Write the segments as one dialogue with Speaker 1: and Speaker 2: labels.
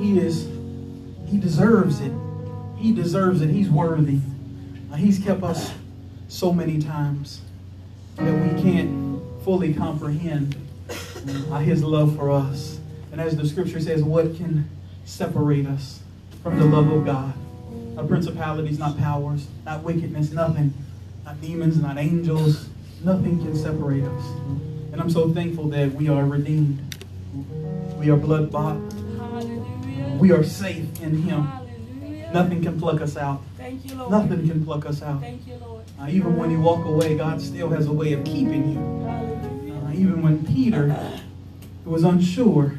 Speaker 1: He is, he deserves it. He deserves it. He's worthy. He's kept us so many times that we can't fully comprehend uh, his love for us. And as the scripture says, what can separate us from the love of God? Not principalities, not powers, not wickedness, nothing. Not demons, not angels. Nothing can separate us. And I'm so thankful that we are redeemed. We are blood bought. We are safe in Him. Nothing can pluck us out.
Speaker 2: Thank you, Lord.
Speaker 1: Nothing can pluck us out.
Speaker 2: Thank you, Lord.
Speaker 1: Uh, even when you walk away, God still has a way of keeping you.
Speaker 2: Hallelujah.
Speaker 1: Uh, even when Peter, who was unsure,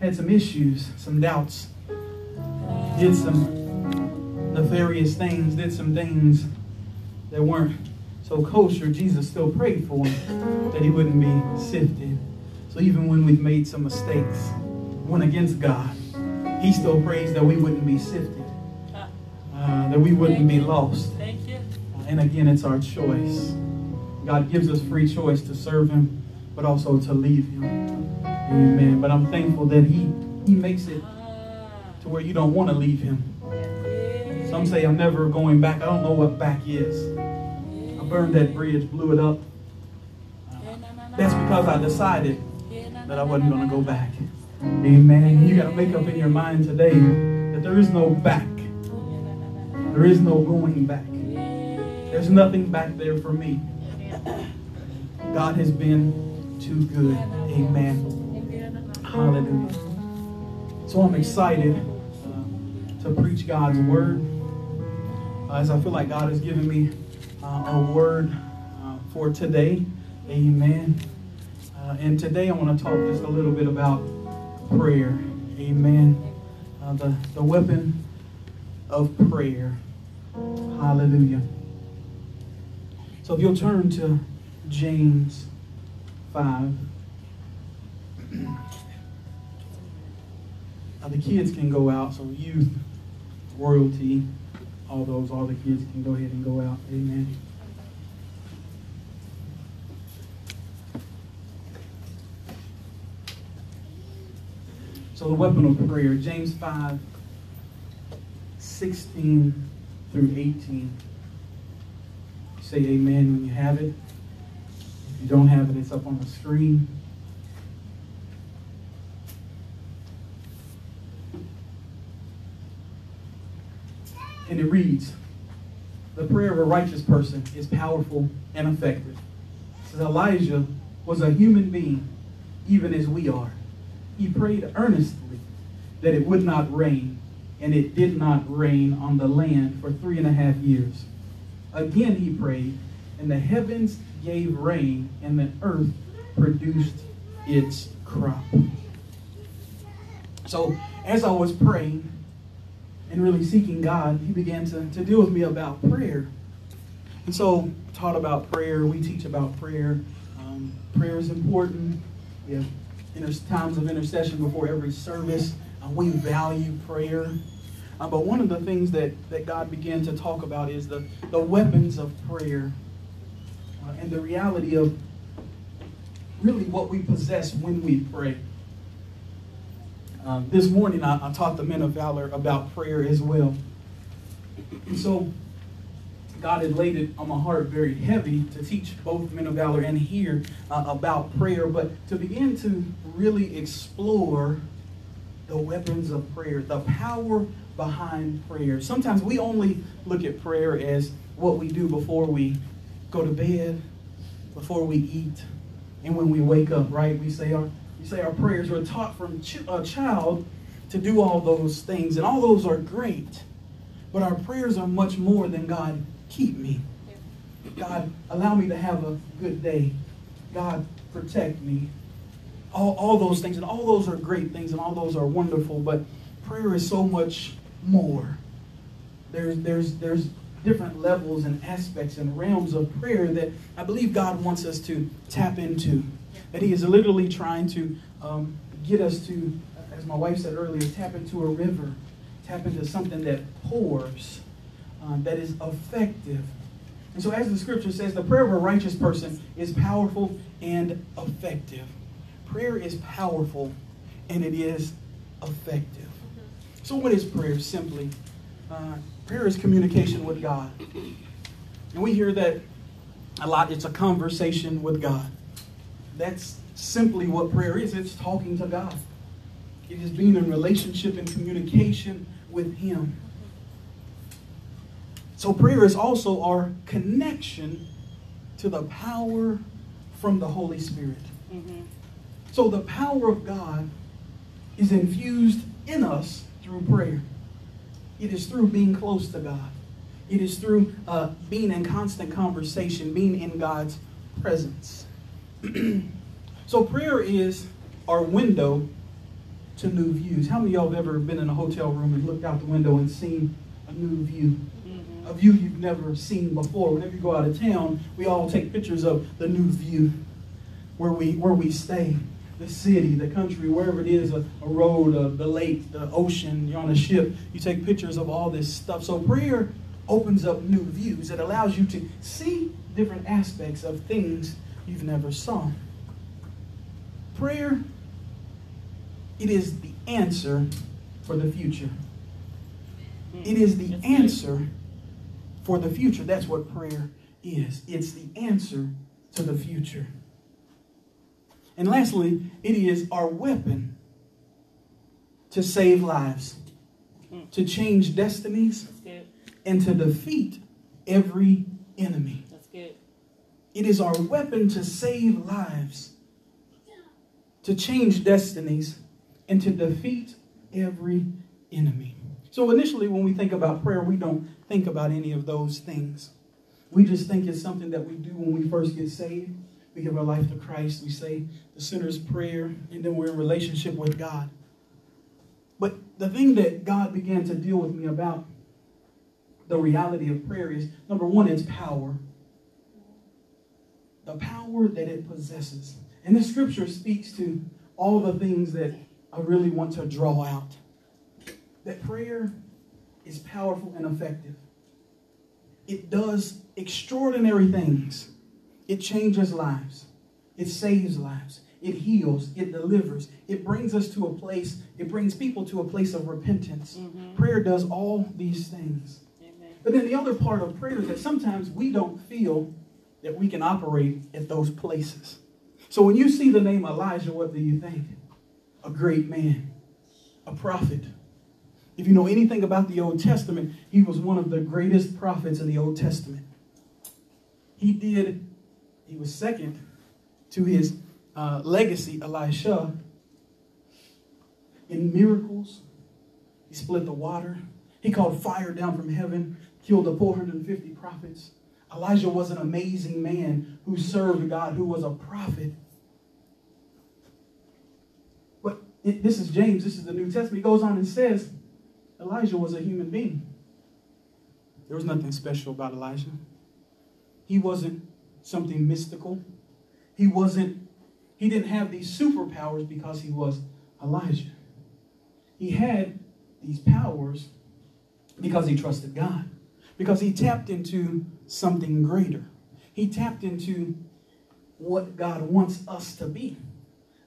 Speaker 1: had some issues, some doubts, did some nefarious things, did some things that weren't so kosher, Jesus still prayed for him that he wouldn't be sifted. So even when we've made some mistakes, went against God, he still prays that we wouldn't be sifted, uh, uh that we wouldn't be lost.
Speaker 2: Thank you.
Speaker 1: Uh, and again, it's our choice. God gives us free choice to serve Him, but also to leave Him. Amen. But I'm thankful that He He makes it ah. to where you don't want to leave Him. Some say I'm never going back. I don't know what back is. I burned that bridge, blew it up. That's because I decided that I wasn't going to go back. Amen. You got to make up in your mind today that there is no back. There is no going back. There's nothing back there for me. God has been too good. Amen. Hallelujah. So I'm excited uh, to preach God's word. Uh, as I feel like God has given me uh, a word for today. Amen. And today I want to talk just a little bit about prayer. Amen. Uh, the, the weapon of prayer. Hallelujah. So if you'll turn to James 5. Now the kids can go out, so youth, royalty, all those, all the kids can go ahead and go out. Amen. So the weapon of prayer, James 5, 16 through 18. Say amen when you have it. If you don't have it, it's up on the screen. And it reads, the prayer of a righteous person is powerful and effective. Says Elijah was a human being, even as we are. He prayed earnestly that it would not rain, and it did not rain on the land for three and a half years. Again he prayed, and the heavens gave rain, and the earth produced its crop. So, as I was praying and really seeking God, He began to, to deal with me about prayer. And so, taught about prayer, we teach about prayer. Um, prayer is important. Inter- times of intercession before every service. Uh, we value prayer. Uh, but one of the things that, that God began to talk about is the, the weapons of prayer uh, and the reality of really what we possess when we pray. Um, this morning, I, I, taught the men of valor about prayer as well. And so, God had laid it on my heart very heavy to teach both men of valor and here uh, about prayer, but to begin to really explore the weapons of prayer, the power behind prayer. Sometimes we only look at prayer as what we do before we go to bed, before we eat, and when we wake up, right? We say our we say our prayers. We're taught from ch- a child to do all those things, and all those are great. But our prayers are much more than God keep me. God allow me to have a good day. God protect me. All, all those things, and all those are great things, and all those are wonderful. But prayer is so much more. There's there's there's different levels and aspects and realms of prayer that I believe God wants us to tap into. That He is literally trying to um, get us to, as my wife said earlier, tap into a river, tap into something that pours, um, that is effective. And so, as the scripture says, the prayer of a righteous person is powerful and effective. Prayer is powerful and it is effective. So, what is prayer? Simply, uh, prayer is communication with God. And we hear that a lot. It's a conversation with God. That's simply what prayer is it's talking to God, it is being in relationship and communication with Him. So, prayer is also our connection to the power from the Holy Spirit. Mm-hmm. So, the power of God is infused in us through prayer. It is through being close to God. It is through uh, being in constant conversation, being in God's presence. so, prayer is our window to new views. How many of y'all have ever been in a hotel room and looked out the window and seen a new view? A view you've never seen before. Whenever you go out of town, we all take pictures of the new view where we where we stay, the city, the country, wherever it is, a, a road, a, the lake, the ocean, you're on a ship. You take pictures of all this stuff. So prayer opens up new views. It allows you to see different aspects of things you've never saw. Prayer, it is the answer for the future. It is the answer for the future. That's what prayer is. It's the answer to the future. And lastly, it is our weapon to save lives, to change destinies, and to defeat every enemy.
Speaker 2: That's good.
Speaker 1: It is our weapon to save lives, to change destinies, and to defeat every enemy. So initially, when we think about prayer, we don't think about any of those things. We just think it's something that we do when we first get saved. We give our life to Christ. We say the sinner's prayer, and then we're in relationship with God. But the thing that God began to deal with me about the reality of prayer is number one, its power. The power that it possesses. And the scripture speaks to all the things that I really want to draw out that prayer is powerful and effective. It does extraordinary things. It changes lives. It saves lives. It heals. It delivers. It brings us to a place, it brings people to a place of repentance. Mm-hmm. Prayer does all these things. Amen. But then the other part of prayer is that sometimes we don't feel that we can operate at those places. So when you see the name Elijah, what do you think? A great man, a prophet, if you know anything about the Old Testament, he was one of the greatest prophets in the Old Testament. He did, he was second to his uh, legacy, Elisha, in miracles. He split the water. He called fire down from heaven, killed the 450 prophets. Elijah was an amazing man who served God, who was a prophet. But this is James, this is the New Testament. He goes on and says, Elijah was a human being. There was nothing special about Elijah. He wasn't something mystical. He wasn't, he didn't have these superpowers because he was Elijah. He had these powers because he trusted God, because he tapped into something greater. He tapped into what God wants us to be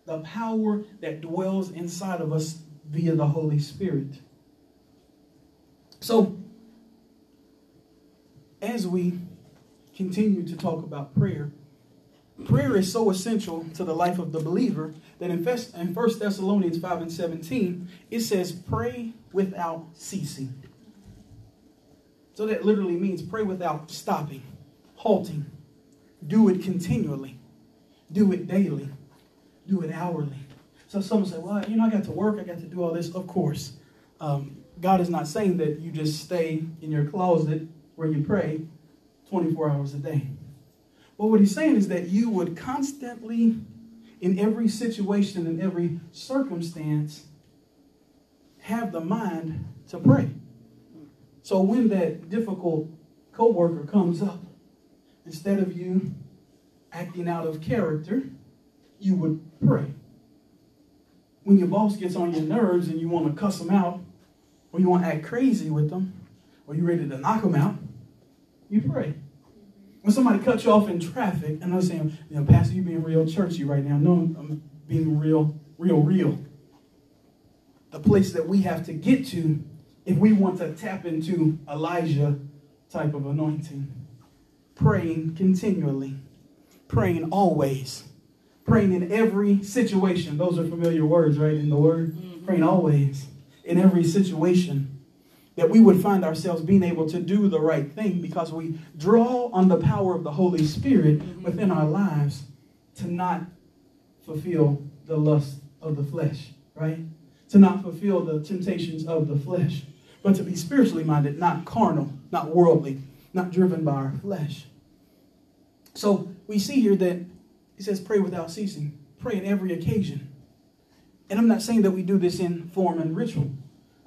Speaker 1: the power that dwells inside of us via the Holy Spirit. So, as we continue to talk about prayer, prayer is so essential to the life of the believer that in 1 Thessalonians 5 and 17, it says, pray without ceasing. So that literally means pray without stopping, halting. Do it continually. Do it daily. Do it hourly. So someone say, well, you know, I got to work, I got to do all this. Of course. Um, God is not saying that you just stay in your closet where you pray 24 hours a day. But what he's saying is that you would constantly, in every situation, in every circumstance, have the mind to pray. So when that difficult coworker comes up, instead of you acting out of character, you would pray. When your boss gets on your nerves and you want to cuss him out, or you want to act crazy with them, or you're ready to knock them out, you pray. When somebody cuts you off in traffic, and I'm saying, you know, Pastor, you being real churchy right now. No, I'm being real, real, real. the place that we have to get to if we want to tap into Elijah type of anointing. Praying continually, praying always, praying in every situation. Those are familiar words, right? In the word, mm-hmm. praying always, in every situation. That we would find ourselves being able to do the right thing because we draw on the power of the Holy Spirit within our lives to not fulfill the lust of the flesh, right? To not fulfill the temptations of the flesh but to be spiritually minded, not carnal, not worldly, not driven by our flesh. So we see here that he says, pray without ceasing, pray in every occasion. And I'm not saying that we do this in form and ritual.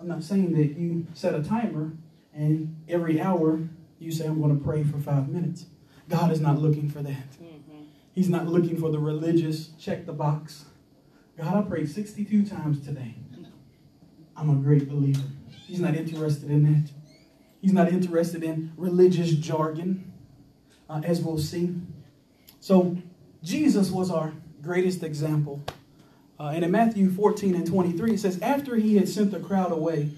Speaker 1: I'm not saying that you set a timer and every hour you say, I'm going to pray for five minutes. God is not looking for that. Mm-hmm. He's not looking for the religious check the box. God, I prayed 62 times today. I'm a great believer. He's not interested in that. He's not interested in religious jargon, uh, as we'll see. So, Jesus was our greatest example. Uh, and in Matthew 14 and 23, it says, After he had sent the crowd away,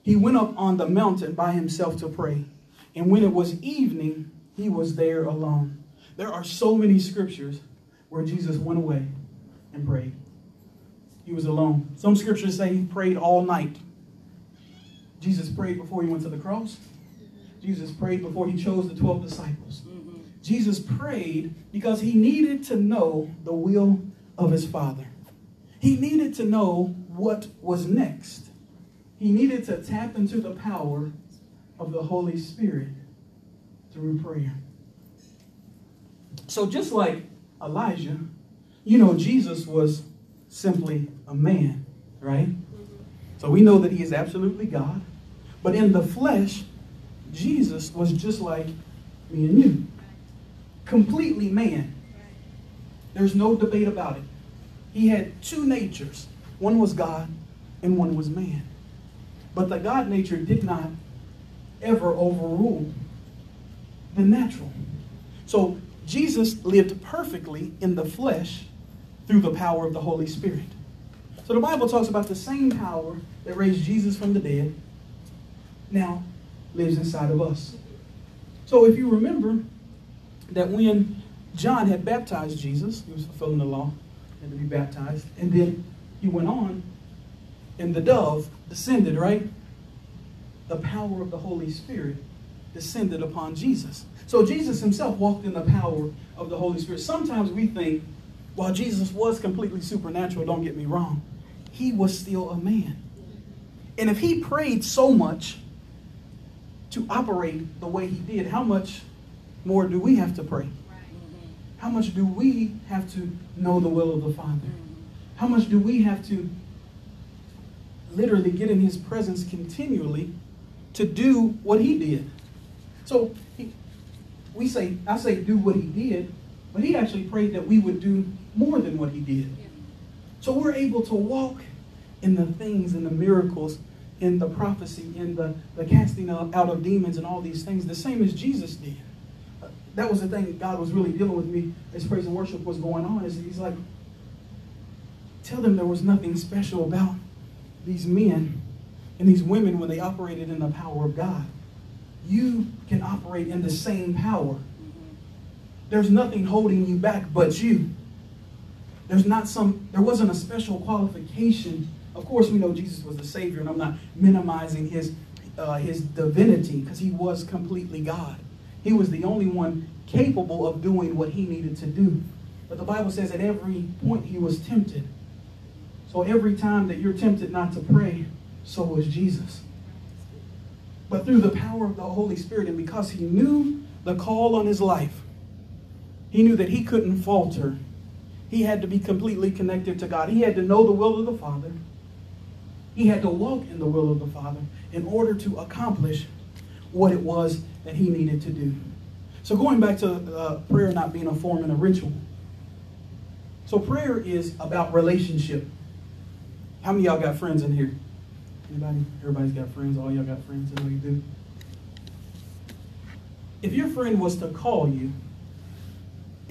Speaker 1: he went up on the mountain by himself to pray. And when it was evening, he was there alone. There are so many scriptures where Jesus went away and prayed. He was alone. Some scriptures say he prayed all night. Jesus prayed before he went to the cross. Jesus prayed before he chose the 12 disciples. Mm-hmm. Jesus prayed because he needed to know the will of his Father. He needed to know what was next. He needed to tap into the power of the Holy Spirit through prayer. So, just like Elijah, you know, Jesus was simply a man, right? So we know that he is absolutely God. But in the flesh, Jesus was just like me and you. Completely man. There's no debate about it. He had two natures. One was God and one was man. But the God nature did not ever overrule the natural. So Jesus lived perfectly in the flesh through the power of the Holy Spirit. So the Bible talks about the same power that raised Jesus from the dead now lives inside of us. So if you remember that when John had baptized Jesus, he was fulfilling the law, had to be baptized, and then he went on, and the dove descended, right? The power of the Holy Spirit descended upon Jesus. So Jesus himself walked in the power of the Holy Spirit. Sometimes we think, while Jesus was completely supernatural, don't get me wrong, he was still a man. And if he prayed so much to operate the way he did, how much more do we have to pray? How much do we have to know the will of the Father? How much do we have to literally get in his presence continually to do what he did? So he, we say, I say do what he did, but he actually prayed that we would do more than what he did. So we're able to walk in the things and the miracles in the prophecy, in the, the casting out of demons and all these things, the same as Jesus did. That was the thing that God was really dealing with me as praise and worship was going on. Is He's like, tell them there was nothing special about these men and these women when they operated in the power of God. You can operate in the same power. There's nothing holding you back but you. There's not some, there wasn't a special qualification of course, we know Jesus was the Savior, and I'm not minimizing his, uh, his divinity because he was completely God. He was the only one capable of doing what he needed to do. But the Bible says at every point he was tempted. So every time that you're tempted not to pray, so was Jesus. But through the power of the Holy Spirit, and because he knew the call on his life, he knew that he couldn't falter. He had to be completely connected to God. He had to know the will of the Father. He had to walk in the will of the Father in order to accomplish what it was that he needed to do. So going back to uh, prayer not being a form and a ritual. So prayer is about relationship. How many y'all got friends in here? Anybody? Everybody's got friends. All y'all got friends. I know you do. If your friend was to call you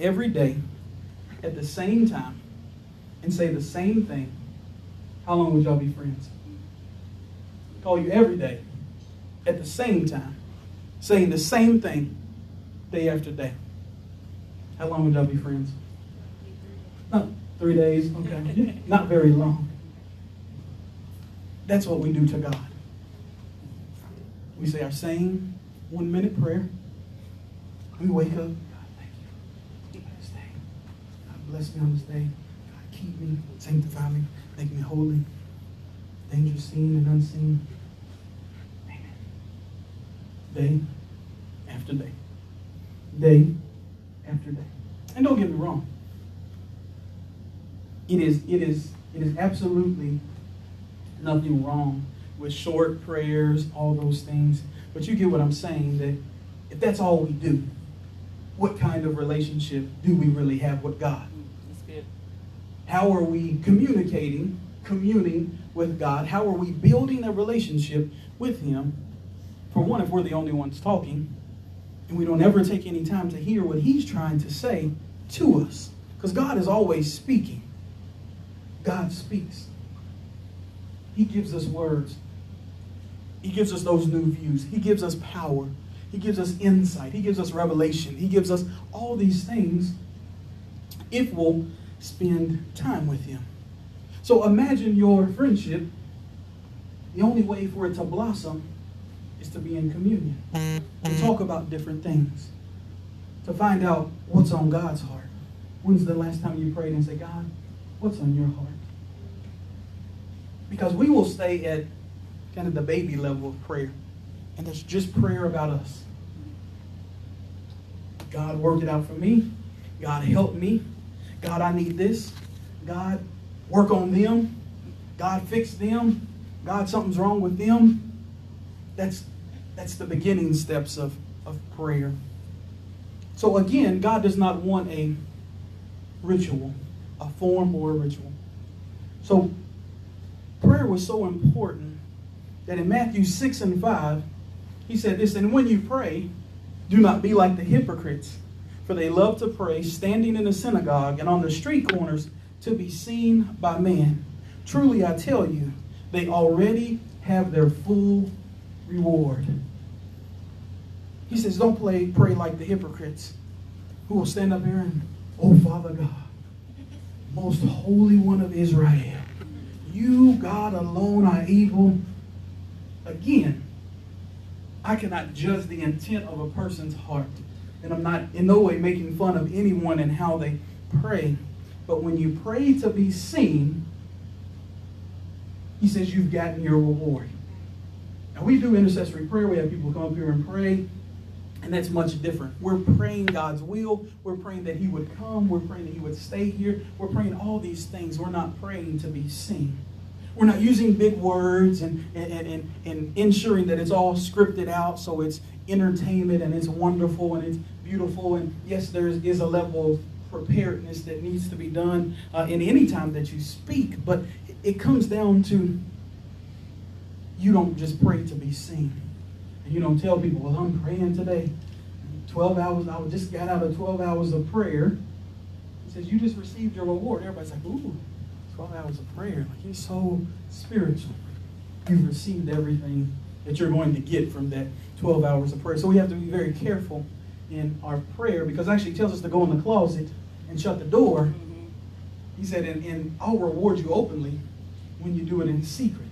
Speaker 1: every day at the same time and say the same thing, how long would y'all be friends? call you every day at the same time, saying the same thing day after day. How long would y'all be friends? Not three days, okay. Not very long. That's what we do to God. We say our same one minute prayer. We wake up. God, thank you for this day. God bless me on this day. God, keep me, sanctify me, make me holy. Danger seen and unseen. Day after day. Day after day. And don't get me wrong. It is, it is, it is absolutely nothing wrong with short prayers, all those things. But you get what I'm saying that if that's all we do, what kind of relationship do we really have with God? How are we communicating, communing with God? How are we building a relationship with Him? For one, if we're the only ones talking, and we don't ever take any time to hear what He's trying to say to us. Because God is always speaking. God speaks. He gives us words. He gives us those new views. He gives us power. He gives us insight. He gives us revelation. He gives us all these things if we'll spend time with Him. So imagine your friendship. The only way for it to blossom is to be in communion, to talk about different things, to find out what's on God's heart. When's the last time you prayed and said, God, what's on your heart? Because we will stay at kind of the baby level of prayer. And that's just prayer about us. God worked it out for me. God help me. God, I need this. God, work on them. God, fix them. God, something's wrong with them. That's, that's the beginning steps of, of prayer. So again, God does not want a ritual, a form or a ritual. So prayer was so important that in Matthew 6 and 5, he said this, and when you pray, do not be like the hypocrites, for they love to pray standing in the synagogue and on the street corners to be seen by men. Truly, I tell you, they already have their full reward. He says, don't play, pray like the hypocrites who will stand up here and, oh, Father God, most holy one of Israel, you, God alone, are evil. Again, I cannot judge the intent of a person's heart. And I'm not in no way making fun of anyone and how they pray. But when you pray to be seen, he says you've gotten your reward. Now we do intercessory prayer. We have people come up here and pray. And that's much different. We're praying God's will. We're praying that He would come. We're praying that He would stay here. We're praying all these things. We're not praying to be seen. We're not using big words and, and, and, and ensuring that it's all scripted out so it's entertainment and it's wonderful and it's beautiful. And yes, there is a level of preparedness that needs to be done uh, in any time that you speak. But it comes down to you don't just pray to be seen. And you don't tell people, well, I'm praying today. 12 hours, I just got out of 12 hours of prayer. He says, you just received your reward. Everybody's like, ooh, 12 hours of prayer. Like, you're so spiritual. You've received everything that you're going to get from that 12 hours of prayer. So we have to be very careful in our prayer because actually he tells us to go in the closet and shut the door. Mm-hmm. He said, and, and I'll reward you openly when you do it in secret.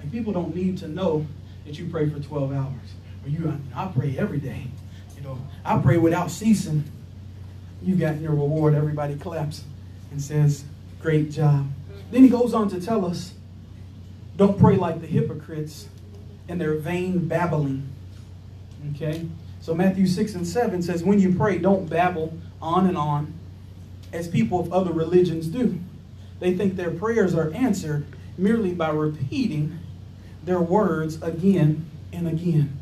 Speaker 1: Like people don't need to know that you pray for 12 hours. Or you, I pray every day. You know, I pray without ceasing. You've gotten your reward. Everybody claps and says, great job. Then he goes on to tell us, don't pray like the hypocrites and their vain babbling. Okay? So Matthew 6 and 7 says, when you pray, don't babble on and on as people of other religions do. They think their prayers are answered merely by repeating their words again and again.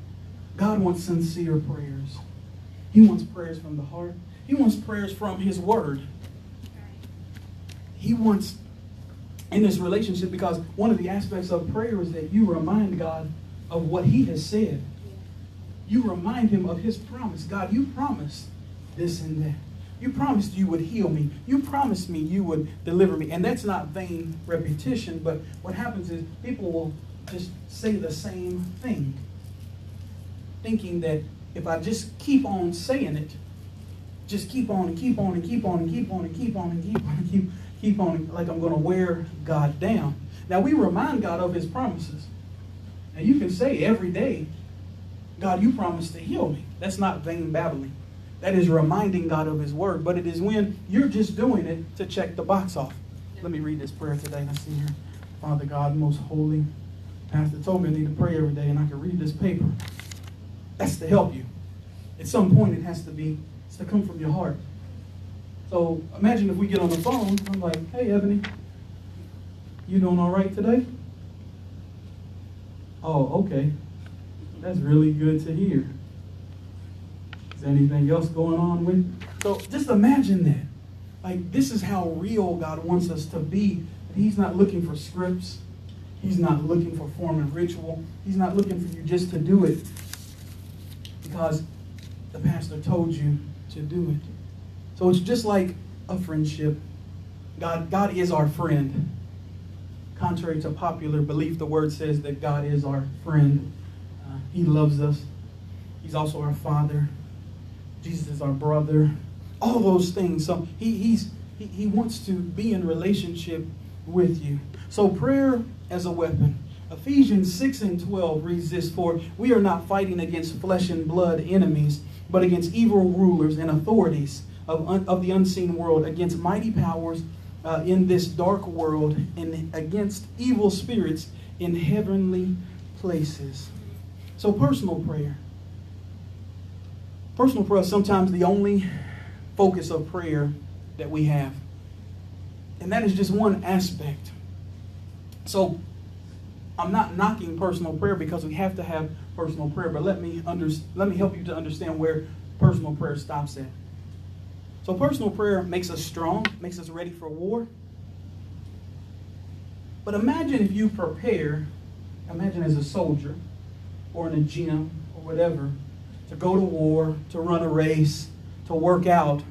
Speaker 1: God wants sincere prayers. He wants prayers from the heart. He wants prayers from His Word. He wants in this relationship because one of the aspects of prayer is that you remind God of what He has said. You remind Him of His promise. God, you promised this and that. You promised you would heal me. You promised me you would deliver me. And that's not vain repetition, but what happens is people will just say the same thing, thinking that if I just keep on saying it, just keep on and keep on and keep on and keep on and keep on and keep on and keep keep on like I'm going to wear God down. Now we remind God of His promises, and you can say every day, God, you promised to heal me. That's not vain babbling. That is reminding God of His word. But it is when you're just doing it to check the box off. Let me read this prayer today. I see here, Father God, most holy. Pastor told me I need to pray every day, and I can read this paper. That's to help you. At some point, it has to be, it's to come from your heart. So imagine if we get on the phone, I'm like, hey, Ebony, you doing all right today? Oh, okay. That's really good to hear. Is there anything else going on with? So just imagine that. Like this is how real God wants us to be. He's not looking for scripts. He's not looking for form and ritual. He's not looking for you just to do it because the pastor told you to do it. So it's just like a friendship. God, God is our friend. Contrary to popular belief, the word says that God is our friend. Uh, he loves us. He's also our father. Jesus is our brother. All those things. So he, he's, he, he wants to be in relationship with you. So prayer as a weapon. Ephesians 6 and 12 reads this For we are not fighting against flesh and blood enemies, but against evil rulers and authorities of, un, of the unseen world, against mighty powers uh, in this dark world, and against evil spirits in heavenly places. So, personal prayer. Personal prayer is sometimes the only focus of prayer that we have. And that is just one aspect. So, I'm not knocking personal prayer because we have to have personal prayer, but let me under, let me help you to understand where personal prayer stops at. So personal prayer makes us strong, makes us ready for war. But imagine if you prepare, imagine as a soldier or in a gym or whatever, to go to war, to run a race, to work out,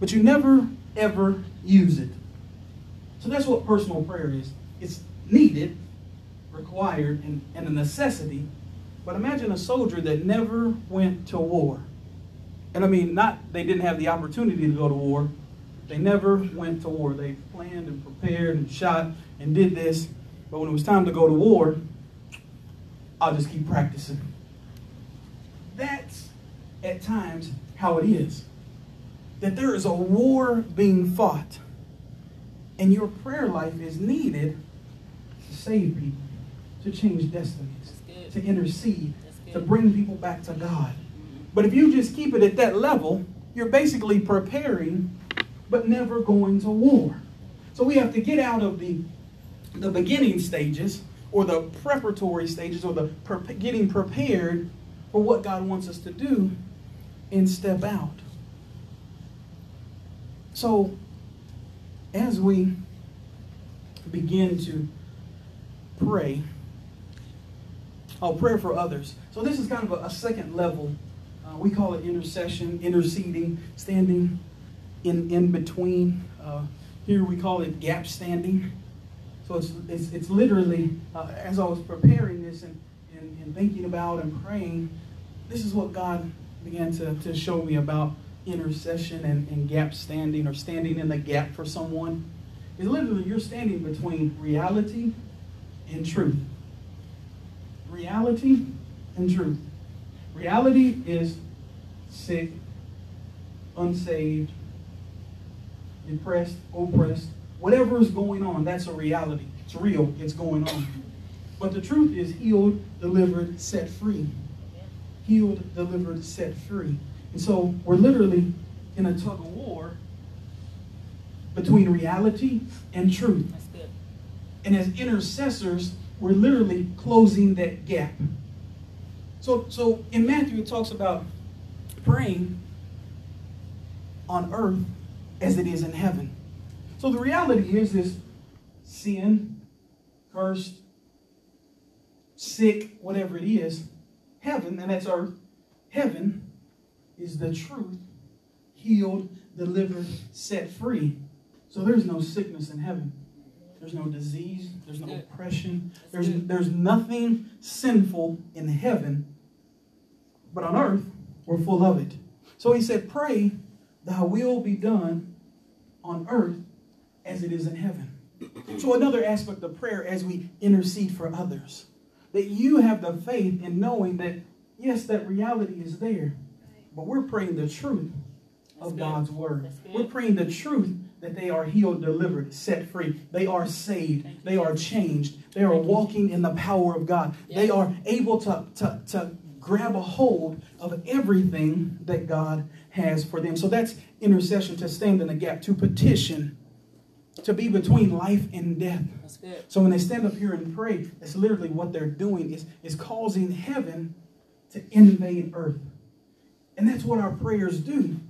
Speaker 1: but you never ever use it. So that's what personal prayer is. It's needed, required, and, and a necessity. But imagine a soldier that never went to war. And I mean, not they didn't have the opportunity to go to war. They never went to war. They planned and prepared and shot and did this. But when it was time to go to war, I'll just keep practicing. That's at times how it is. That there is a war being fought. And your prayer life is needed save people, to change destinies, to intercede, to bring people back to God. But if you just keep it at that level, you're basically preparing but never going to war. So we have to get out of the, the beginning stages or the preparatory stages or the pre- getting prepared for what God wants us to do and step out. So as we begin to pray, I'll pray for others. So this is kind of a, a second level uh, we call it intercession, interceding, standing in, in between. Uh, here we call it gap standing. So it's, it's, it's literally, uh, as I was preparing this and, and, and, thinking about and praying, this is what God began to, to show me about intercession and, and gap standing or standing in the gap for someone. Is literally you're standing between reality and truth. Reality and truth. Reality is sick, unsaved, depressed, oppressed, whatever is going on, that's a reality. It's real, it's going on. But the truth is healed, delivered, set free. Healed, delivered, set free. And so we're literally in a tug of war between reality and truth. And as intercessors, we're literally closing that gap. So, so in Matthew, it talks about praying on earth as it is in heaven. So the reality is this sin, cursed, sick, whatever it is, heaven, and that's earth, heaven is the truth, healed, delivered, set free. So there's no sickness in heaven. There's no disease, there's no oppression, there's, there's nothing sinful in heaven, but on earth, we're full of it. So he said, Pray, thy will be done on earth as it is in heaven. So, another aspect of prayer as we intercede for others, that you have the faith in knowing that, yes, that reality is there, but we're praying the truth of. God's word. We're praying the truth that they are healed, delivered, set free. They are saved. They are changed. They are walking in the power of God. They are able to, to, to grab a hold of everything that God has for them. So that's intercession to stand in the gap, to petition, to be between life and death.
Speaker 2: That's good.
Speaker 1: So when they stand up here and pray, that's literally what they're doing is, is causing heaven to invade earth. And that's what our prayers do,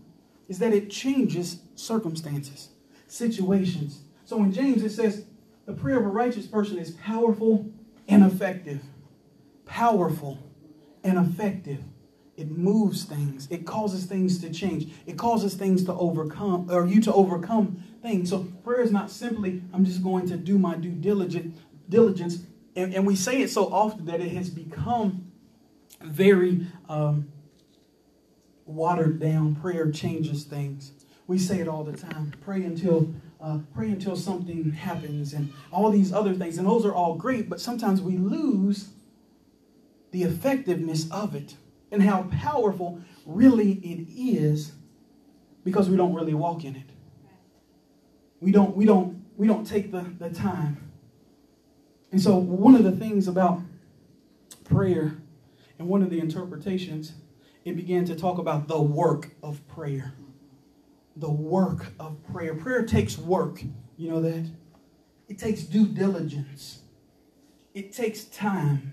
Speaker 1: is that it changes circumstances, situations. So in James it says the prayer of a righteous person is powerful and effective. Powerful and effective. It moves things. It causes things to change. It causes things to overcome, or you to overcome things. So prayer is not simply, I'm just going to do my due diligence. diligence. And, and we say it so often that it has become very um, watered down. Prayer changes things. We say it all the time. Pray until uh, pray until something happens, and all these other things. And those are all great, but sometimes we lose the effectiveness of it and how powerful really it is because we don't really walk in it. We don't we don't we don't take the, the time. And so one of the things about prayer and one of the interpretations, it began to talk about the work of prayer. The work of prayer. Prayer takes work. You know that? It takes due diligence. It takes time.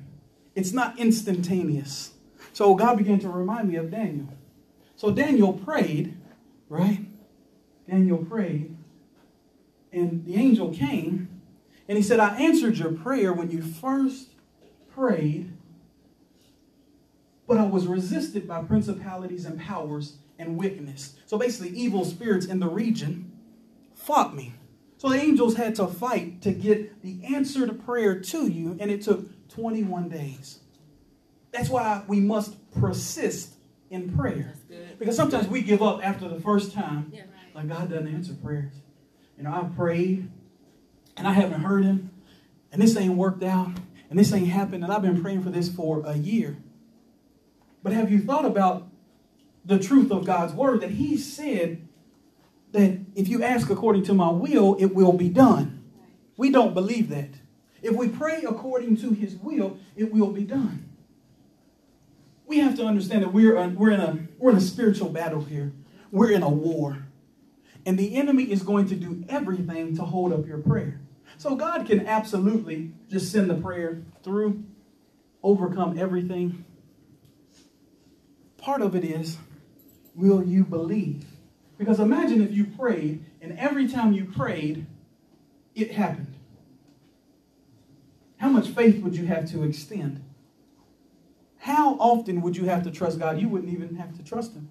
Speaker 1: It's not instantaneous. So God began to remind me of Daniel. So Daniel prayed, right? Daniel prayed, and the angel came, and he said, I answered your prayer when you first prayed, but I was resisted by principalities and powers and wickedness. So basically, evil spirits in the region fought me. So the angels had to fight to get the answer to prayer to you, and it took 21 days. That's why we must persist in prayer. Because sometimes we give up after the first time.
Speaker 2: Yeah.
Speaker 1: Like God doesn't answer prayers. You know, I've prayed and I haven't heard him, and this ain't worked out, and this ain't happened, and I've been praying for this for a year. But have you thought about the truth of God's word that He said that if you ask according to my will, it will be done? We don't believe that. If we pray according to His will, it will be done. We have to understand that we're, we're, in a, we're in a spiritual battle here. We're in a war. And the enemy is going to do everything to hold up your prayer. So God can absolutely just send the prayer through, overcome everything. Part of it is, will you believe? Because imagine if you prayed and every time you prayed, it happened. How much faith would you have to extend? How often would you have to trust God? You wouldn't even have to trust Him.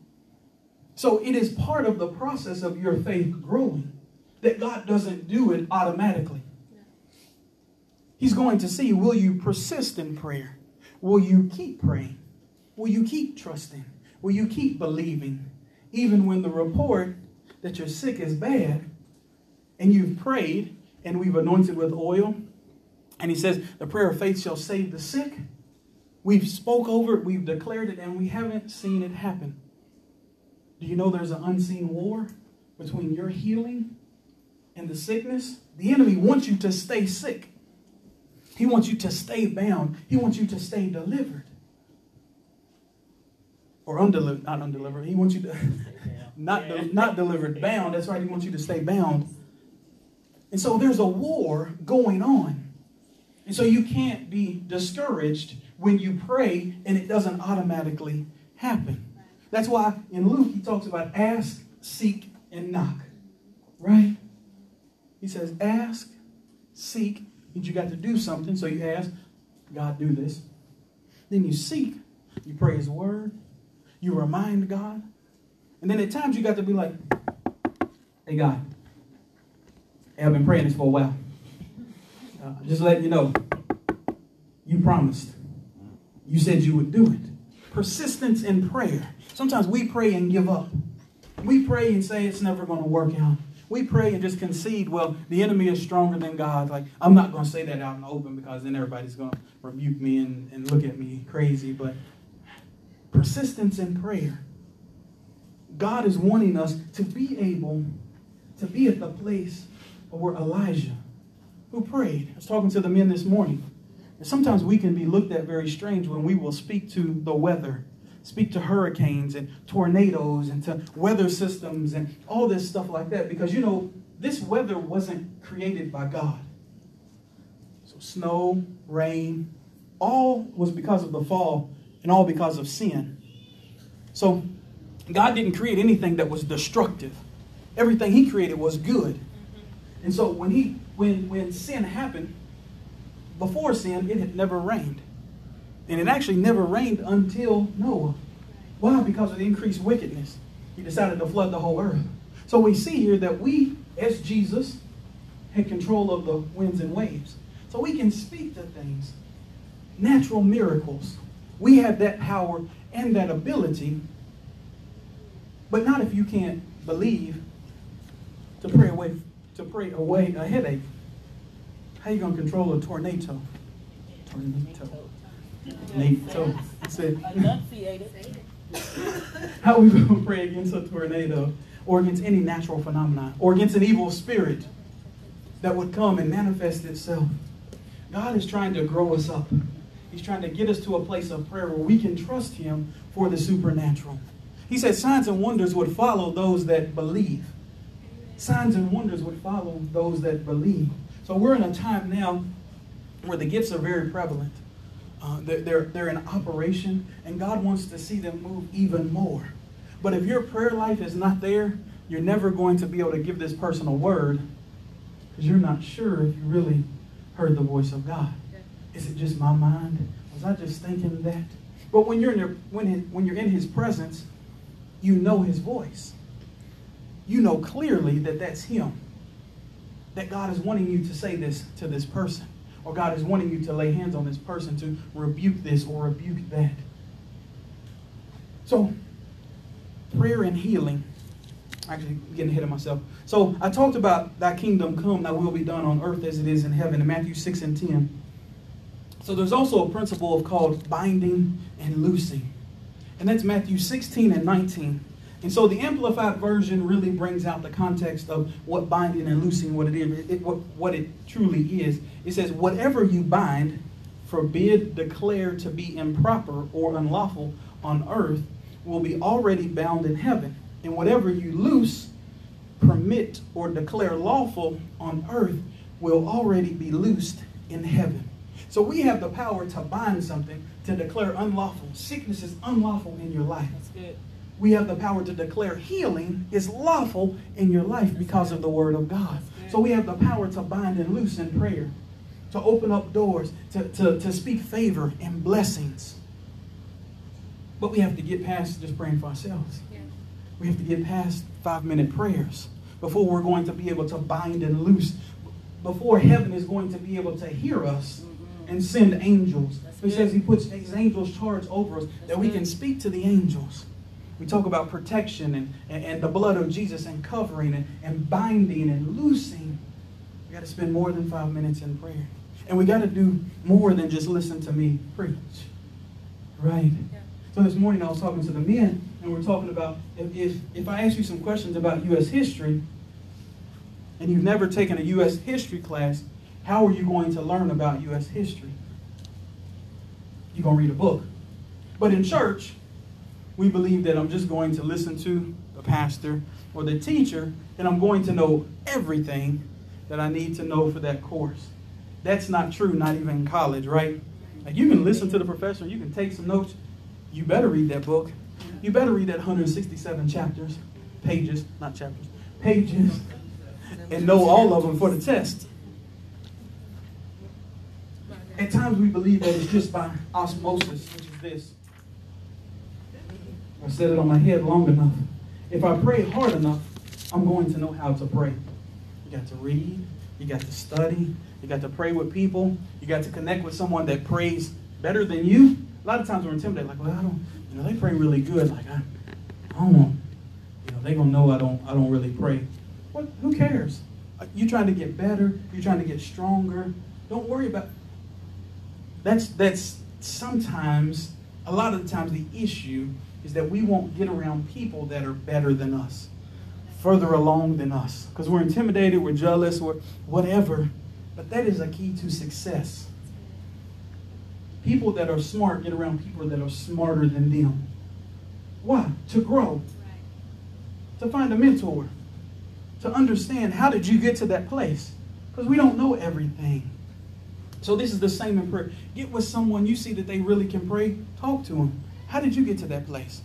Speaker 1: So it is part of the process of your faith growing that God doesn't do it automatically. He's going to see will you persist in prayer? Will you keep praying? Will you keep trusting? Will you keep believing? Even when the report that you're sick is bad and you've prayed and we've anointed with oil, and he says the prayer of faith shall save the sick. We've spoke over it, we've declared it, and we haven't seen it happen. Do you know there's an unseen war between your healing and the sickness? The enemy wants you to stay sick. He wants you to stay bound. He wants you to stay delivered. Or undelivered, not undelivered. He wants you to not, de- not delivered, bound. That's right. He wants you to stay bound. And so there's a war going on. And so you can't be discouraged when you pray and it doesn't automatically happen. That's why in Luke he talks about ask, seek, and knock. Right? He says ask, seek, means you got to do something. So you ask, God, do this. Then you seek, you pray his word, you remind God. And then at times you got to be like, hey God, hey, I've been praying this for a while. Uh, just letting you know, you promised. You said you would do it. Persistence in prayer. Sometimes we pray and give up. We pray and say it's never going to work out. We pray and just concede, well, the enemy is stronger than God. Like, I'm not going to say that out in the open because then everybody's going to rebuke me and, and look at me crazy. But persistence in prayer. God is wanting us to be able to be at the place where Elijah, who prayed, I was talking to the men this morning. And sometimes we can be looked at very strange when we will speak to the weather, speak to hurricanes and tornadoes and to weather systems and all this stuff like that. Because, you know, this weather wasn't created by God. So, snow, rain, all was because of the fall and all because of sin. So, God didn't create anything that was destructive. Everything He created was good. And so when he when when sin happened, before sin, it had never rained. And it actually never rained until Noah. Why? Because of the increased wickedness. He decided to flood the whole earth. So we see here that we, as Jesus, had control of the winds and waves. So we can speak to things, natural miracles. We have that power and that ability, but not if you can't believe to pray away to pray away a headache. How you gonna control a tornado? Tornado. Say. How are we gonna pray against a tornado or against any natural phenomenon or against an evil spirit that would come and manifest itself? God is trying to grow us up. He's trying to get us to a place of prayer where we can trust Him for the supernatural. He said signs and wonders would follow those that believe signs and wonders would follow those that believe. So we're in a time now where the gifts are very prevalent. Uh, they're, they're, they're in operation, and God wants to see them move even more. But if your prayer life is not there, you're never going to be able to give this person a word because you're not sure if you really heard the voice of God. Is it just my mind? Was I just thinking that? But when you're in your, when, his, when you're in His presence, you know His voice you know clearly that that's him. That God is wanting you to say this to this person. Or God is wanting you to lay hands on this person to rebuke this or rebuke that. So, prayer and healing. Actually, getting ahead of myself. So, I talked about thy kingdom come, thy will be done on earth as it is in heaven in Matthew 6 and 10. So, there's also a principle of called binding and loosing. And that's Matthew 16 and 19. And so the Amplified Version really brings out the context of what binding and loosing, what it is, it, what, what it truly is. It says, whatever you bind, forbid, declare to be improper or unlawful on earth, will be already bound in heaven. And whatever you loose, permit, or declare lawful on earth will already be loosed in heaven. So we have the power to bind something, to declare unlawful. Sickness is unlawful in your life. That's good we have the power to declare healing is lawful in your life because of the word of God. So we have the power to bind and loose in prayer, to open up doors, to, to, to speak favor and blessings. But we have to get past just praying for ourselves. We have to get past five minute prayers before we're going to be able to bind and loose, before heaven is going to be able to hear us. And send angels. He says he puts his angels charge over us that we can speak to the angels. We talk about protection and, and, and the blood of Jesus and covering and, and binding and loosing. We got to spend more than five minutes in prayer. And we got to do more than just listen to me preach. Right? Yeah. So this morning I was talking to the men, and we're talking about if, if, if I ask you some questions about U.S. history, and you've never taken a U.S. history class, how are you going to learn about U.S. history? You're going to read a book. But in church, we believe that I'm just going to listen to the pastor or the teacher and I'm going to know everything that I need to know for that course. That's not true, not even in college, right? Like you can listen to the professor, you can take some notes. You better read that book. You better read that 167 chapters, pages, not chapters, pages, and know all of them for the test. At times we believe that it's just by osmosis, which is this. I said it on my head long enough. If I pray hard enough, I'm going to know how to pray. You got to read, You got to study. You got to pray with people. You got to connect with someone that prays better than you. A lot of times we're intimidated, like, well, I don't, you know, they pray really good. Like, I, I don't want, you know, they gonna know I don't, I don't really pray. What? Who cares? Uh, you trying to get better. You're trying to get stronger. Don't worry about. That's that's sometimes a lot of the times the issue is that we won't get around people that are better than us, further along than us, because we're intimidated, we're jealous, we're whatever. But that is a key to success. People that are smart get around people that are smarter than them. Why? To grow. To find a mentor. To understand how did you get to that place? Because we don't know everything. So this is the same in prayer. Get with someone you see that they really can pray. Talk to them. How did you get to that place?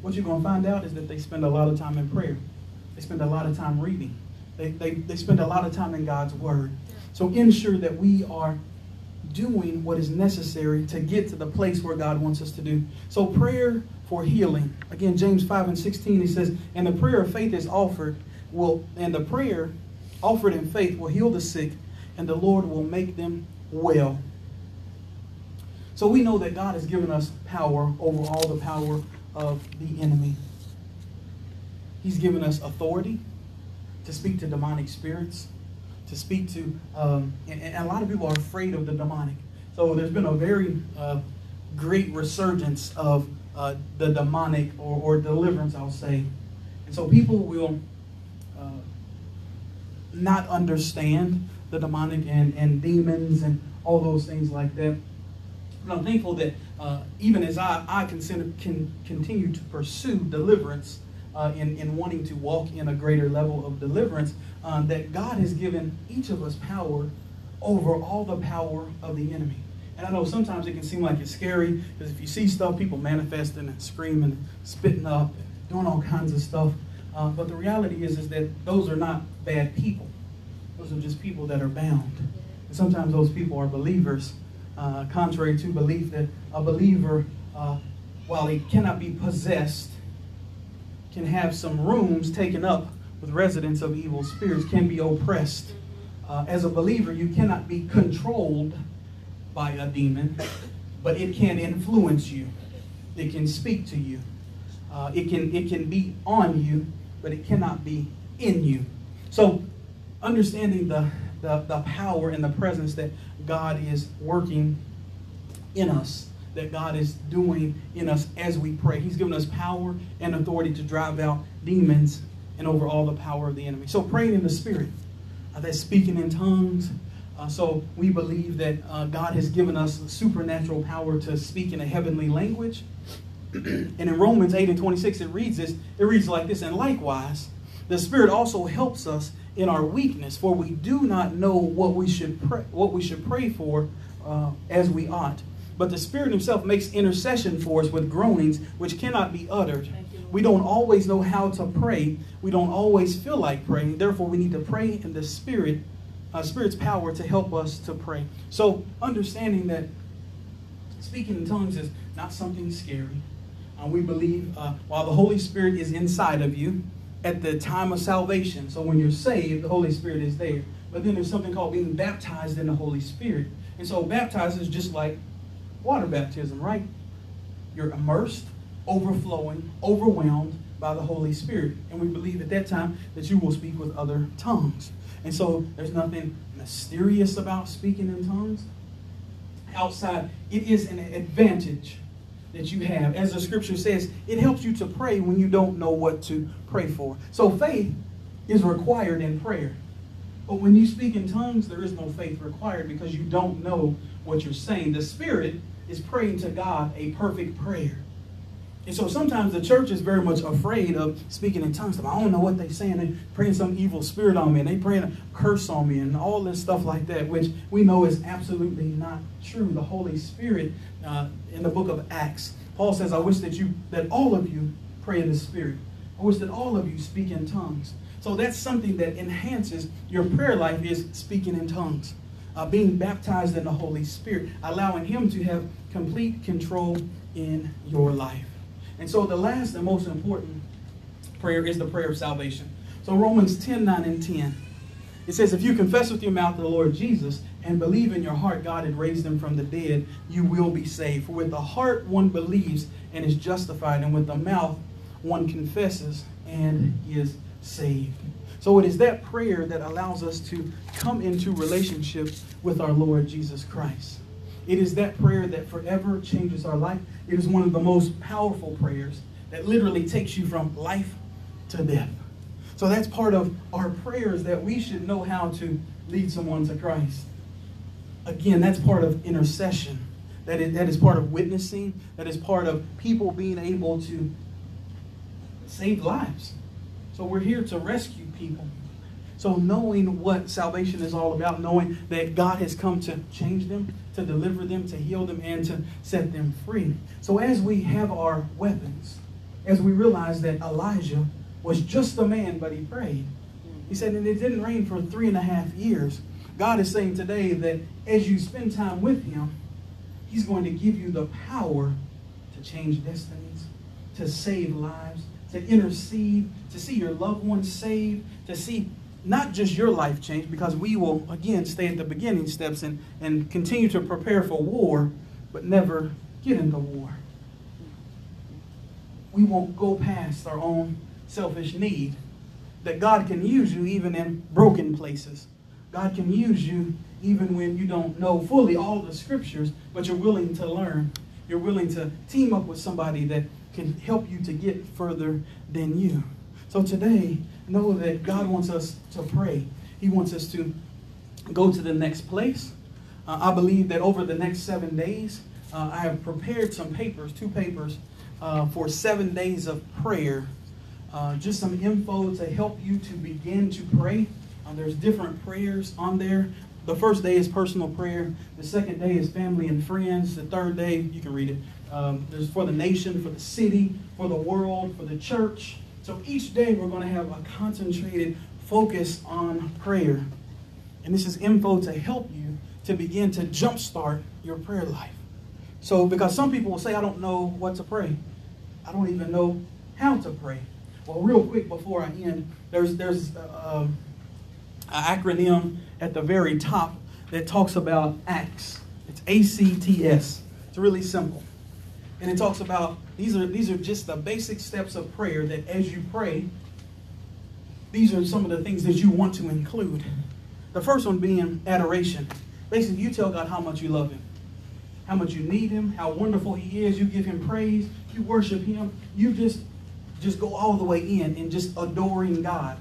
Speaker 1: What you're going to find out is that they spend a lot of time in prayer. They spend a lot of time reading. They, they, they spend a lot of time in God's Word. So ensure that we are doing what is necessary to get to the place where God wants us to do. So prayer for healing. Again, James 5 and 16, he says, and the prayer of faith is offered, will and the prayer offered in faith will heal the sick, and the Lord will make them well. So we know that God has given us power over all the power of the enemy. He's given us authority to speak to demonic spirits, to speak to, um, and, and, a lot of people are afraid of the demonic. So there's been a very uh, great resurgence of uh, the demonic or, or, deliverance, I'll say. And so people will uh, not understand the demonic and, and demons and all those things like that. But I'm thankful that uh, even as I, I consider, can continue to pursue deliverance uh, in, in wanting to walk in a greater level of deliverance, uh, that God has given each of us power over all the power of the enemy. And I know sometimes it can seem like it's scary because if you see stuff, people manifesting and screaming, spitting up, doing all kinds of stuff. Uh, but the reality is, is that those are not bad people. Those are just people that are bound. And sometimes those people are believers, uh, contrary to belief that a believer, uh, while he cannot be possessed, can have some rooms taken up with residents of evil spirits, can be oppressed. Uh, as a believer, you cannot be controlled by a demon, but it can influence you. It can speak to you. Uh, it can it can be on you, but it cannot be in you. So, understanding the, the the power and the presence that God is working in us, that God is doing in us as we pray. He's given us power and authority to drive out demons and over all the power of the enemy. So praying in the Spirit, uh, that's speaking in tongues. Uh, so we believe that uh, God has given us supernatural power to speak in a heavenly language. and in Romans 8 and 26, it reads this. It reads like this. And likewise, the Spirit also helps us in our weakness, for we do not know what we should pray, what we should pray for uh, as we ought. But the Spirit Himself makes intercession for us with groanings which cannot be uttered. We don't always know how to pray. We don't always feel like praying. Therefore, we need to pray in the Spirit, uh, Spirit's power to help us to pray. So, understanding that speaking in tongues is not something scary. Uh, we believe uh, while the Holy Spirit is inside of you at the time of salvation. So, when you're saved, the Holy Spirit is there. But then there's something called being baptized in the Holy Spirit. And so, baptized is just like water baptism, right? You're immersed, overflowing, overwhelmed by the Holy Spirit. And we believe at that time that you will speak with other tongues. And so there's nothing mysterious about speaking in tongues. Outside, it is an advantage that you have. As the scripture says, it helps you to pray when you don't know what to pray for. So faith is required in prayer. But when you speak in tongues, there is no faith required because you don't know what you're saying. The Spirit is praying to God a perfect prayer. And so sometimes the church is very much afraid of speaking in tongues. I don't know what they're saying. They're praying some evil spirit on me, and they praying a curse on me, and all this stuff like that, which we know is absolutely not true. The Holy Spirit, uh, in the book of Acts, Paul says, "I wish that you, that all of you, pray in the Spirit. I wish that all of you speak in tongues." So that's something that enhances your prayer life is speaking in tongues uh, being baptized in the Holy Spirit, allowing Him to have complete control in your life. And so the last and most important prayer is the prayer of salvation. So Romans 10 9 and 10. It says, if you confess with your mouth the Lord Jesus and believe in your heart God had raised him from the dead, you will be saved. For with the heart one believes and is justified, and with the mouth one confesses and is saved. So it is that prayer that allows us to come into relationship with our Lord Jesus Christ. It is that prayer that forever changes our life. It is one of the most powerful prayers that literally takes you from life to death. So that's part of our prayers that we should know how to lead someone to Christ. Again, that's part of intercession. That is, that is part of witnessing. That is part of people being able to save lives. So we're here to rescue people. So knowing what salvation is all about, knowing that God has come to change them, to deliver them, to heal them, and to set them free. So as we have our weapons, as we realize that Elijah was just a man, but he prayed. He said, and it didn't rain for three and a half years. God is saying today that as you spend time with him, he's going to give you the power to change destinies, to save lives, to intercede, to see your loved ones saved, to see not just your life change, because we will, again, stay at the beginning steps and, and continue to prepare for war, but never get into war. We won't go past our own selfish need. That God can use you even in broken places. God can use you even when you don't know fully all the scriptures, but you're willing to learn. You're willing to team up with somebody that can help you to get further than you. So today, know that God wants us to pray. He wants us to go to the next place. Uh, I believe that over the next seven days, uh, I have prepared some papers, two papers, uh, for seven days of prayer uh, just some info to help you to begin to pray. Uh, there's different prayers on there. The first day is personal prayer. The second day is family and friends. The third day, you can read it. Um, there's for the nation, for the city, for the world, for the church. So each day we're going to have a concentrated focus on prayer. And this is info to help you to begin to jumpstart your prayer life. So, because some people will say, I don't know what to pray, I don't even know how to pray. Well, real quick before I end, there's there's uh, um, an acronym at the very top that talks about ACTS. It's A C T S. It's really simple, and it talks about these are these are just the basic steps of prayer. That as you pray, these are some of the things that you want to include. The first one being adoration. Basically, you tell God how much you love Him, how much you need Him, how wonderful He is. You give Him praise. You worship Him. You just just go all the way in and just adoring God.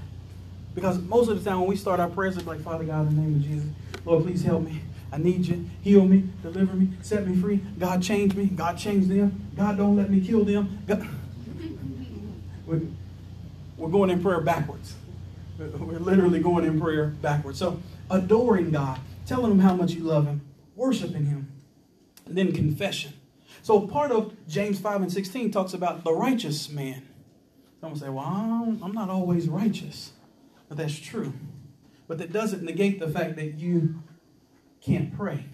Speaker 1: Because most of the time when we start our prayers, it's like, Father God, in the name of Jesus, Lord, please help me. I need you. Heal me, deliver me, set me free. God change me. God change them. God don't let me kill them. God. We're going in prayer backwards. We're literally going in prayer backwards. So adoring God, telling him how much you love him, worshiping him, and then confession. So part of James 5 and 16 talks about the righteous man. Someone say, well, I'm not always righteous. But that's true. But that doesn't negate the fact that you can't pray.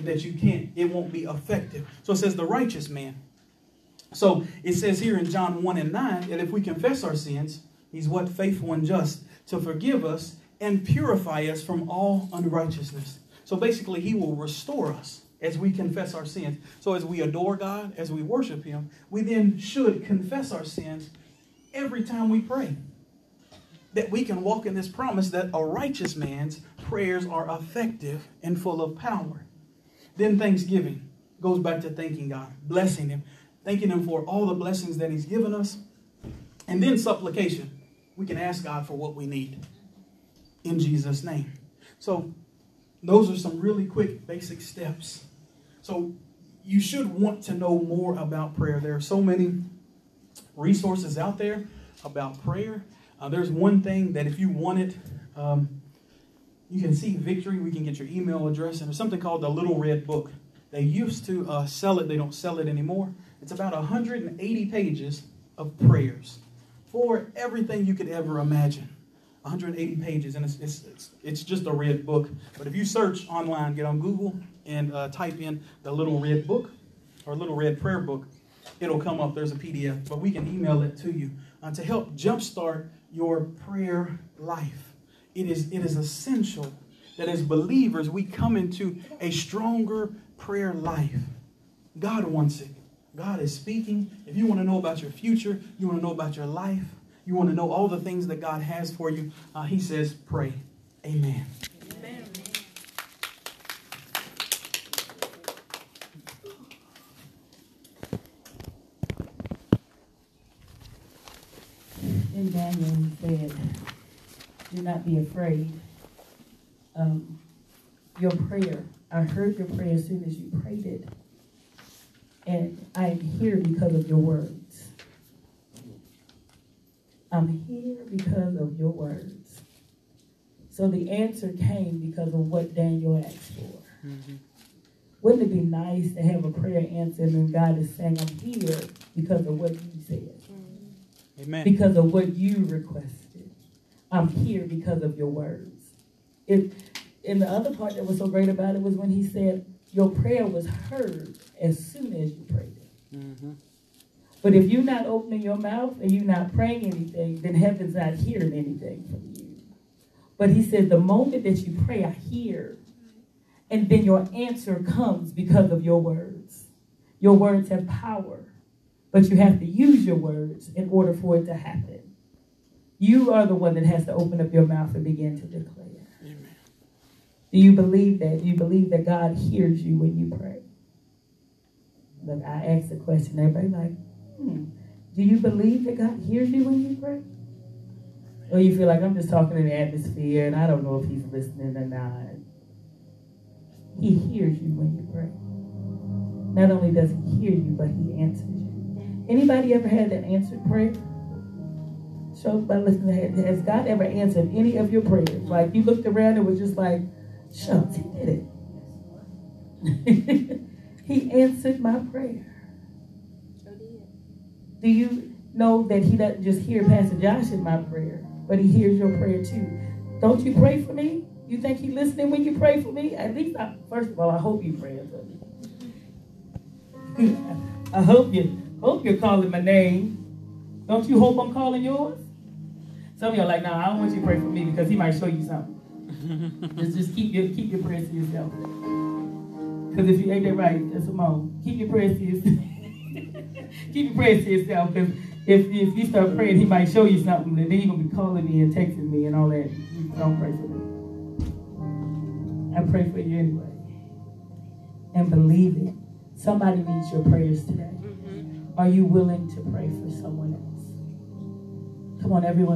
Speaker 1: That you can't, it won't be effective. So it says the righteous man. So it says here in John 1 and 9 that if we confess our sins, he's what? Faithful and just to forgive us and purify us from all unrighteousness. So basically, he will restore us as we confess our sins. So as we adore God, as we worship him, we then should confess our sins every time we pray. That we can walk in this promise that a righteous man's prayers are effective and full of power. Then thanksgiving goes back to thanking God, blessing Him, thanking Him for all the blessings that He's given us. And then supplication. We can ask God for what we need in Jesus' name. So, those are some really quick, basic steps. So, you should want to know more about prayer. There are so many resources out there about prayer. Uh, there's one thing that if you want it, um, you can see Victory. We can get your email address, and there's something called the Little Red Book. They used to uh, sell it, they don't sell it anymore. It's about 180 pages of prayers for everything you could ever imagine. 180 pages, and it's, it's, it's, it's just a red book. But if you search online, get on Google and uh, type in the Little Red Book or Little Red Prayer Book, it'll come up. There's a PDF, but we can email it to you uh, to help jumpstart your prayer life. it is, it is essential that as believers we come into a stronger prayer life. God wants it. God is speaking. If you want to know about your future, you want to know about your life, you want to know all the things that God has for you, uh, He says, pray. Amen. Amen.
Speaker 2: In Daniel, he said, Do not be afraid. Um, your prayer, I heard your prayer as soon as you prayed it. And I am here because of your words. I'm here because of your words. So the answer came because of what Daniel asked for. Mm-hmm. Wouldn't it be nice to have a prayer answered and God is saying, I'm here because of what you said?
Speaker 1: Amen.
Speaker 2: Because of what you requested. I'm here because of your words. If, and the other part that was so great about it was when he said, Your prayer was heard as soon as you prayed it. Mm-hmm. But if you're not opening your mouth and you're not praying anything, then heaven's not hearing anything from you. But he said, The moment that you pray, I hear. And then your answer comes because of your words. Your words have power, but you have to use your words in order for it to happen. You are the one that has to open up your mouth and begin to declare. Amen. Do you believe that? Do you believe that God hears you when you pray? Look, I asked the question, everybody like, hmm, do you believe that God hears you when you pray? Or you feel like I'm just talking in the atmosphere and I don't know if he's listening or not. He hears you when you pray. Not only does he hear you, but he answers you. Anybody ever had an answered prayer? Show by listening. Has God ever answered any of your prayers? Like you looked around and was just like, Shucks, he did it. he answered my prayer. Do you know that he doesn't just hear Pastor Josh in my prayer, but he hears your prayer too? Don't you pray for me? You think he's listening when you pray for me? At least, I, first of all, I hope you pray for me. I hope you hope you're calling my name. Don't you hope I'm calling yours? Some of are like, no, nah, I don't want you to pray for me because he might show you something just, just keep your keep your prayers to yourself. Because if you ain't that right, that's Simone. Keep your prayers to yourself. keep your prayers to yourself. Because if, if you start praying, he might show you something, and then you're gonna be calling me and texting me and all that. Don't pray for me. I pray for you anyway. And believe it. Somebody needs your prayers today. Are you willing to pray for someone else? Come on, everyone.